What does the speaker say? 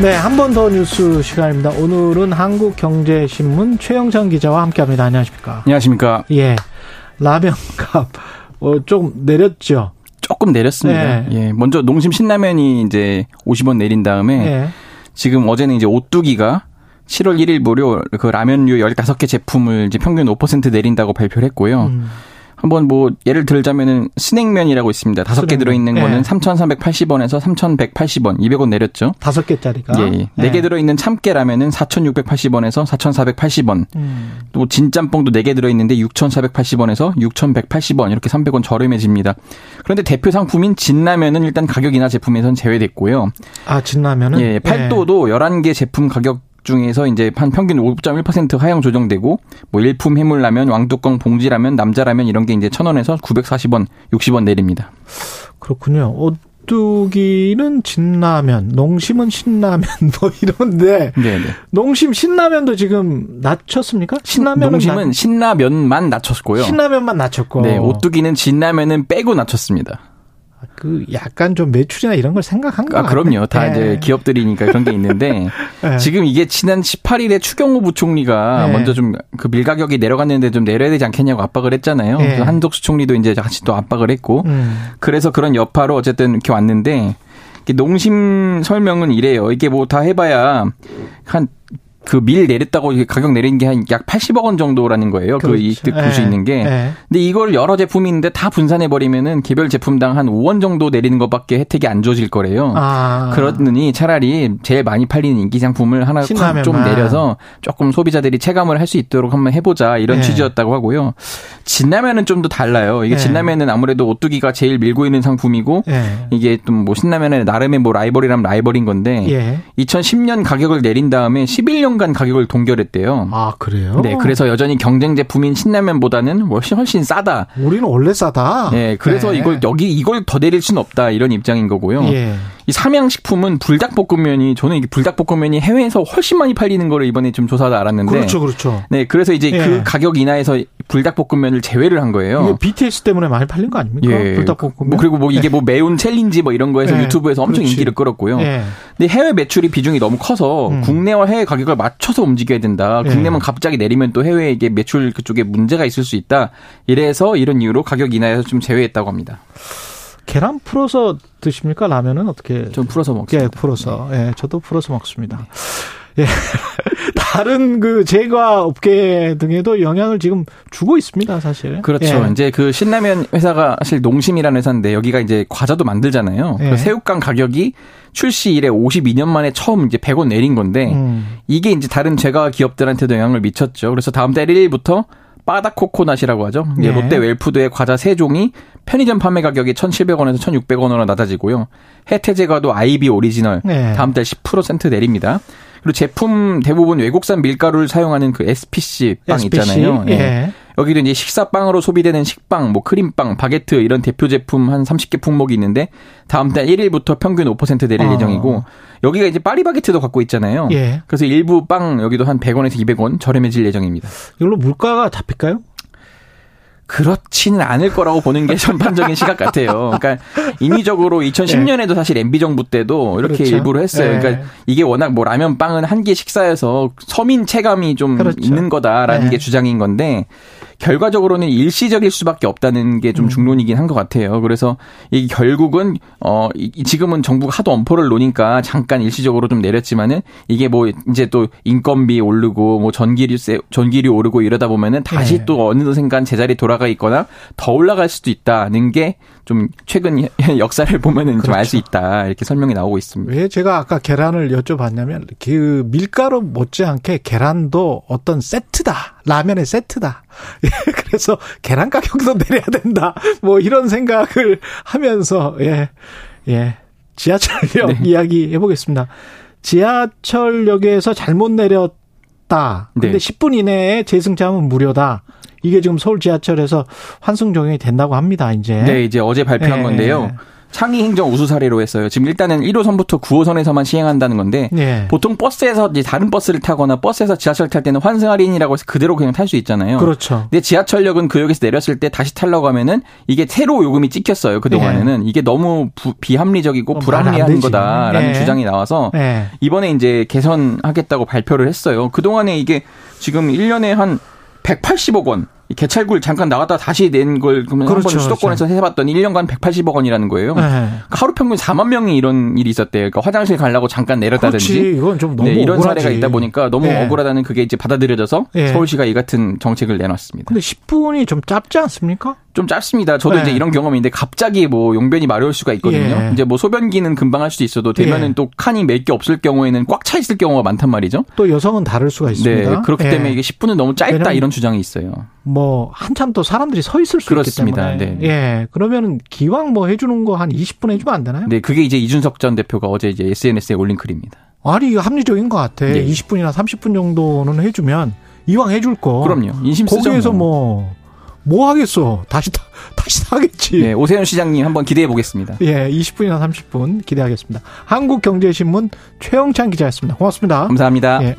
네, 한 번 더 뉴스 시간입니다. 오늘은 한국경제신문 최영찬 기자와 함께합니다. 안녕하십니까? 안녕하십니까? 예, 라면값 어, 좀 내렸죠. 조금 내렸습니다. 네. 예, 먼저 농심 신라면이 이제 50원 내린 다음에 예. 지금 어제는 이제 오뚜기가 7월 1일 무료 그 라면류 15개 제품을 이제 평균 5% 내린다고 발표를 했고요. 음, 한번 뭐 예를 들자면은 스낵면이라고 있습니다. 다섯 개. 들어 있는 예. 거는 3,380원에서 3,180원, 200원 내렸죠. 다섯 개짜리가. 예, 예. 네 개 들어 있는 참깨 라면은 4,680원에서 4,480원. 음, 또 진짬뽕도 4개 들어 있는데 6,480원에서 6,180원 이렇게 300원 저렴해집니다. 그런데 대표 상품인 진라면은 일단 가격 인하 제품에선 제외됐고요. 아, 진라면은? 예, 팔도도 11개 제품 가격 중에서 이제 한 평균 5.1% 하향 조정되고 뭐 일품 해물라면, 왕뚜껑 봉지라면, 남자라면 이런 게 이제 1,000원에서 940원, 60원 내립니다. 그렇군요. 오뚜기는 진라면, 농심은 신라면 뭐 이런데 네, 네. 농심 신라면도 지금 낮췄습니까? 신라면은 농심은 낮- 신라면만 낮췄고요. 신라면만 낮췄고. 네, 오뚜기는 진라면은 빼고 낮췄습니다. 그 약간 좀 매출이나 이런 걸 생각한 거 아, 같아요. 그럼요. 다 예. 이제 기업들이니까 그런 게 있는데 예. 지금 이게 지난 18일에 추경호 부총리가 네. 먼저 좀 그 밀 가격이 내려갔는데 좀 내려야 되지 않겠냐고 압박을 했잖아요. 네. 그래서 한덕수 총리도 이제 같이 또 압박을 했고 음. 그래서 그런 여파로 어쨌든 이렇게 왔는데 농심 설명은 이래요. 이게 뭐 다 해봐야 한 그 밀 내렸다고 가격 내린 게 한 약 80억 원 정도라는 거예요. 그 그렇죠. 이득 볼수 예. 있는 게. 예. 근데 이걸 여러 제품인데 다 분산해 버리면은 개별 제품당 한 5원 정도 내리는 것밖에 혜택이 안 줘질 거래요. 아. 그러느니 차라리 제일 많이 팔리는 인기 상품을 하나 좀 신라면만. 내려서 조금 소비자들이 체감을 할 수 있도록 한번 해보자 이런 네. 취지였다고 하고요. 진라면은 좀 더 달라요. 이게 네. 진라면은 아무래도 오뚜기가 제일 밀고 있는 상품이고 예. 이게 좀뭐 신라면의 나름의 뭐 라이벌이라면 라이벌인 건데 예. 2010년 가격을 내린 다음에 11년 간 가격을 동결했대요. 아, 그래요? 네, 그래서 여전히 경쟁 제품인 신라면보다는 훨씬 훨씬 싸다. 우리는 원래 싸다. 네, 그래서 네. 이걸 여기 이걸 더 내릴 수는 없다 이런 입장인 거고요. 예. 이 삼양식품은 불닭볶음면이 저는 이게 불닭볶음면이 해외에서 훨씬 많이 팔리는 거를 이번에 좀 조사하다 알았는데 그렇죠, 그렇죠. 네, 그래서 이제 예. 그 가격 인하에서 불닭볶음면을 제외를 한 거예요. 이게 BTS 때문에 많이 팔린 거 아닙니까? 예. 불닭볶음면. 뭐 그리고 뭐 이게 뭐 매운 challenge 뭐 이런 거에서 예. 유튜브에서 엄청 그렇지. 인기를 끌었고요. 예. 근데 해외 매출이 비중이 너무 커서 음. 국내와 해외 가격을 맞춰서 움직여야 된다. 예. 국내만 갑자기 내리면 또 해외에 이게 매출 그쪽에 문제가 있을 수 있다. 이래서 이런 이유로 가격 인하에서 좀 제외했다고 합니다. 계란 풀어서 드십니까? 라면은 어떻게? 좀 풀어서 예, 먹습니다. 풀어서. 예, 저도 풀어서 먹습니다. 예. 다른 그 제과 업계 등에도 영향을 지금 주고 있습니다, 사실. 그렇죠. 예. 이제 그 신라면 회사가 사실 농심이라는 회사인데 여기가 이제 과자도 만들잖아요. 예. 그 새우깡 가격이 출시 이래 52년 만에 처음 이제 100원 내린 건데 음. 이게 이제 다른 제과 기업들한테도 영향을 미쳤죠. 그래서 다음 달 1일부터 빠다코코낫이라고 하죠. 예. 롯데 웰푸드의 과자 세 종의 편의점 판매 가격이 1,700원에서 1,600원으로 낮아지고요. 해태제과도 아이비 오리지널 네. 다음 달 10% 내립니다. 그리고 제품 대부분 외국산 밀가루를 사용하는 그 SPC 빵 SPC? 있잖아요. 예. 예. 여기도 이제 식사빵으로 소비되는 식빵, 뭐 크림빵, 바게트 이런 대표 제품 한 30개 품목이 있는데 다음 달 1일부터 평균 5% 내릴 어. 예정이고 여기가 이제 파리바게트도 갖고 있잖아요. 예. 그래서 일부 빵 여기도 한 100원에서 200원 저렴해질 예정입니다. 이걸로 물가가 잡힐까요? 그렇지는 않을 거라고 보는 게 전반적인 시각 같아요. 그러니까 인위적으로 2010년에도 사실 MB 정부 때도 이렇게 그렇죠. 일부러 했어요. 예. 그러니까 이게 워낙 뭐 라면 빵은 한개 식사여서 서민 체감이 좀 그렇죠. 있는 거다라는 예. 게 주장인 건데 결과적으로는 일시적일 수밖에 없다는 게 음. 좀 중론이긴 한 것 같아요. 그래서 이게 결국은 어 이- 지금은 정부가 하도 엄포를 놓으니까 잠깐 일시적으로 좀 내렸지만은 이게 뭐 이제 또 인건비 오르고 뭐 전기료 세 전기료 오르고 이러다 보면은 다시 네. 또 어느 순간 제자리 돌아가 있거나 더 올라갈 수도 있다는 게 좀 최근 역사를 보면은 좀알수 그렇죠. 있다 이렇게 설명이 나오고 있습니다. 왜 제가 아까 계란을 여쭤봤냐면 그 밀가루 못지않게 계란도 어떤 세트다. 라면의 세트다. 예, 그래서 계란 가격도 내려야 된다. 뭐 이런 생각을 하면서 예. 예. 지하철역 네. 이야기 해보겠습니다. 지하철역에서 잘못 내렸 짧다. 근데 네. 10분 이내에 재승차하면 무료다. 이게 지금 서울 지하철에서 환승 적용이 된다고 합니다. 이제. 네, 이제 어제 발표한 예. 건데요. 창의 행정 우수 사례로 했어요. 지금 일단은 1호선부터 9호선에서만 시행한다는 건데 예. 보통 버스에서 이제 다른 버스를 타거나 버스에서 지하철 탈 때는 환승 할인이라고 해서 그대로 그냥 탈 수 있잖아요. 그렇죠. 근데 지하철역은 그 역에서 내렸을 때 다시 타려고 하면은 이게 새로 요금이 찍혔어요. 그동안에는 이게 너무 부- 비합리적이고 어, 불합리한. 거다라는 예. 주장이 나와서 예. 이번에 이제 개선하겠다고 발표를 했어요. 그동안에 이게 지금 1년에 한 180억 원. 이 개찰구를 잠깐 나갔다 다시 낸 걸 그러면 그렇죠, 한번 수도권에서 해봤더니 1년간 180억 원이라는 거예요. 예. 그러니까 하루 평균 4만 명이 이런 일이 있었대요. 그러니까 화장실 가려고 잠깐 내렸다든지. 그렇지. 이건 좀 너무 네, 이런 억울하지. 사례가 있다 보니까 너무 예. 억울하다는 그게 이제 받아들여져서 예. 서울시가 이 같은 정책을 내놨습니다. 근데 10분이 좀 짧지 않습니까? 좀 짧습니다. 저도 네. 이제 이런 경험이 있는데 갑자기 뭐 용변이 마려울 수가 있거든요. 예. 이제 뭐 소변기는 금방 할 수도 있어도 되면은 예. 또 칸이 몇 개 없을 경우에는 꽉 차 있을 경우가 많단 말이죠. 또 여성은 다를 수가 있습니다. 네, 그렇기 예. 때문에 이게 10분은 너무 짧다 이런 주장이 있어요. 뭐 한참 또 사람들이 서 있을 수 그렇습니다. 있기 때문에 네. 예 그러면은 기왕 뭐 해주는 거 한 20분 해주면 안 되나요? 네, 그게 이제 이준석 전 대표가 어제 이제 SNS에 올린 글입니다. 아니 이거 합리적인 것 같아. 예. 20분이나 30분 정도는 해주면 이왕 해줄 거. 그럼요. 인심 쓰죠. 어. 거기에서 뭐뭐 하겠어? 다시 타, 다시 타겠지. 네, 오세훈 시장님 한번 기대해 보겠습니다. 예, 20분이나 30분 기대하겠습니다. 한국경제신문 최영찬 기자였습니다. 고맙습니다. 감사합니다. 예.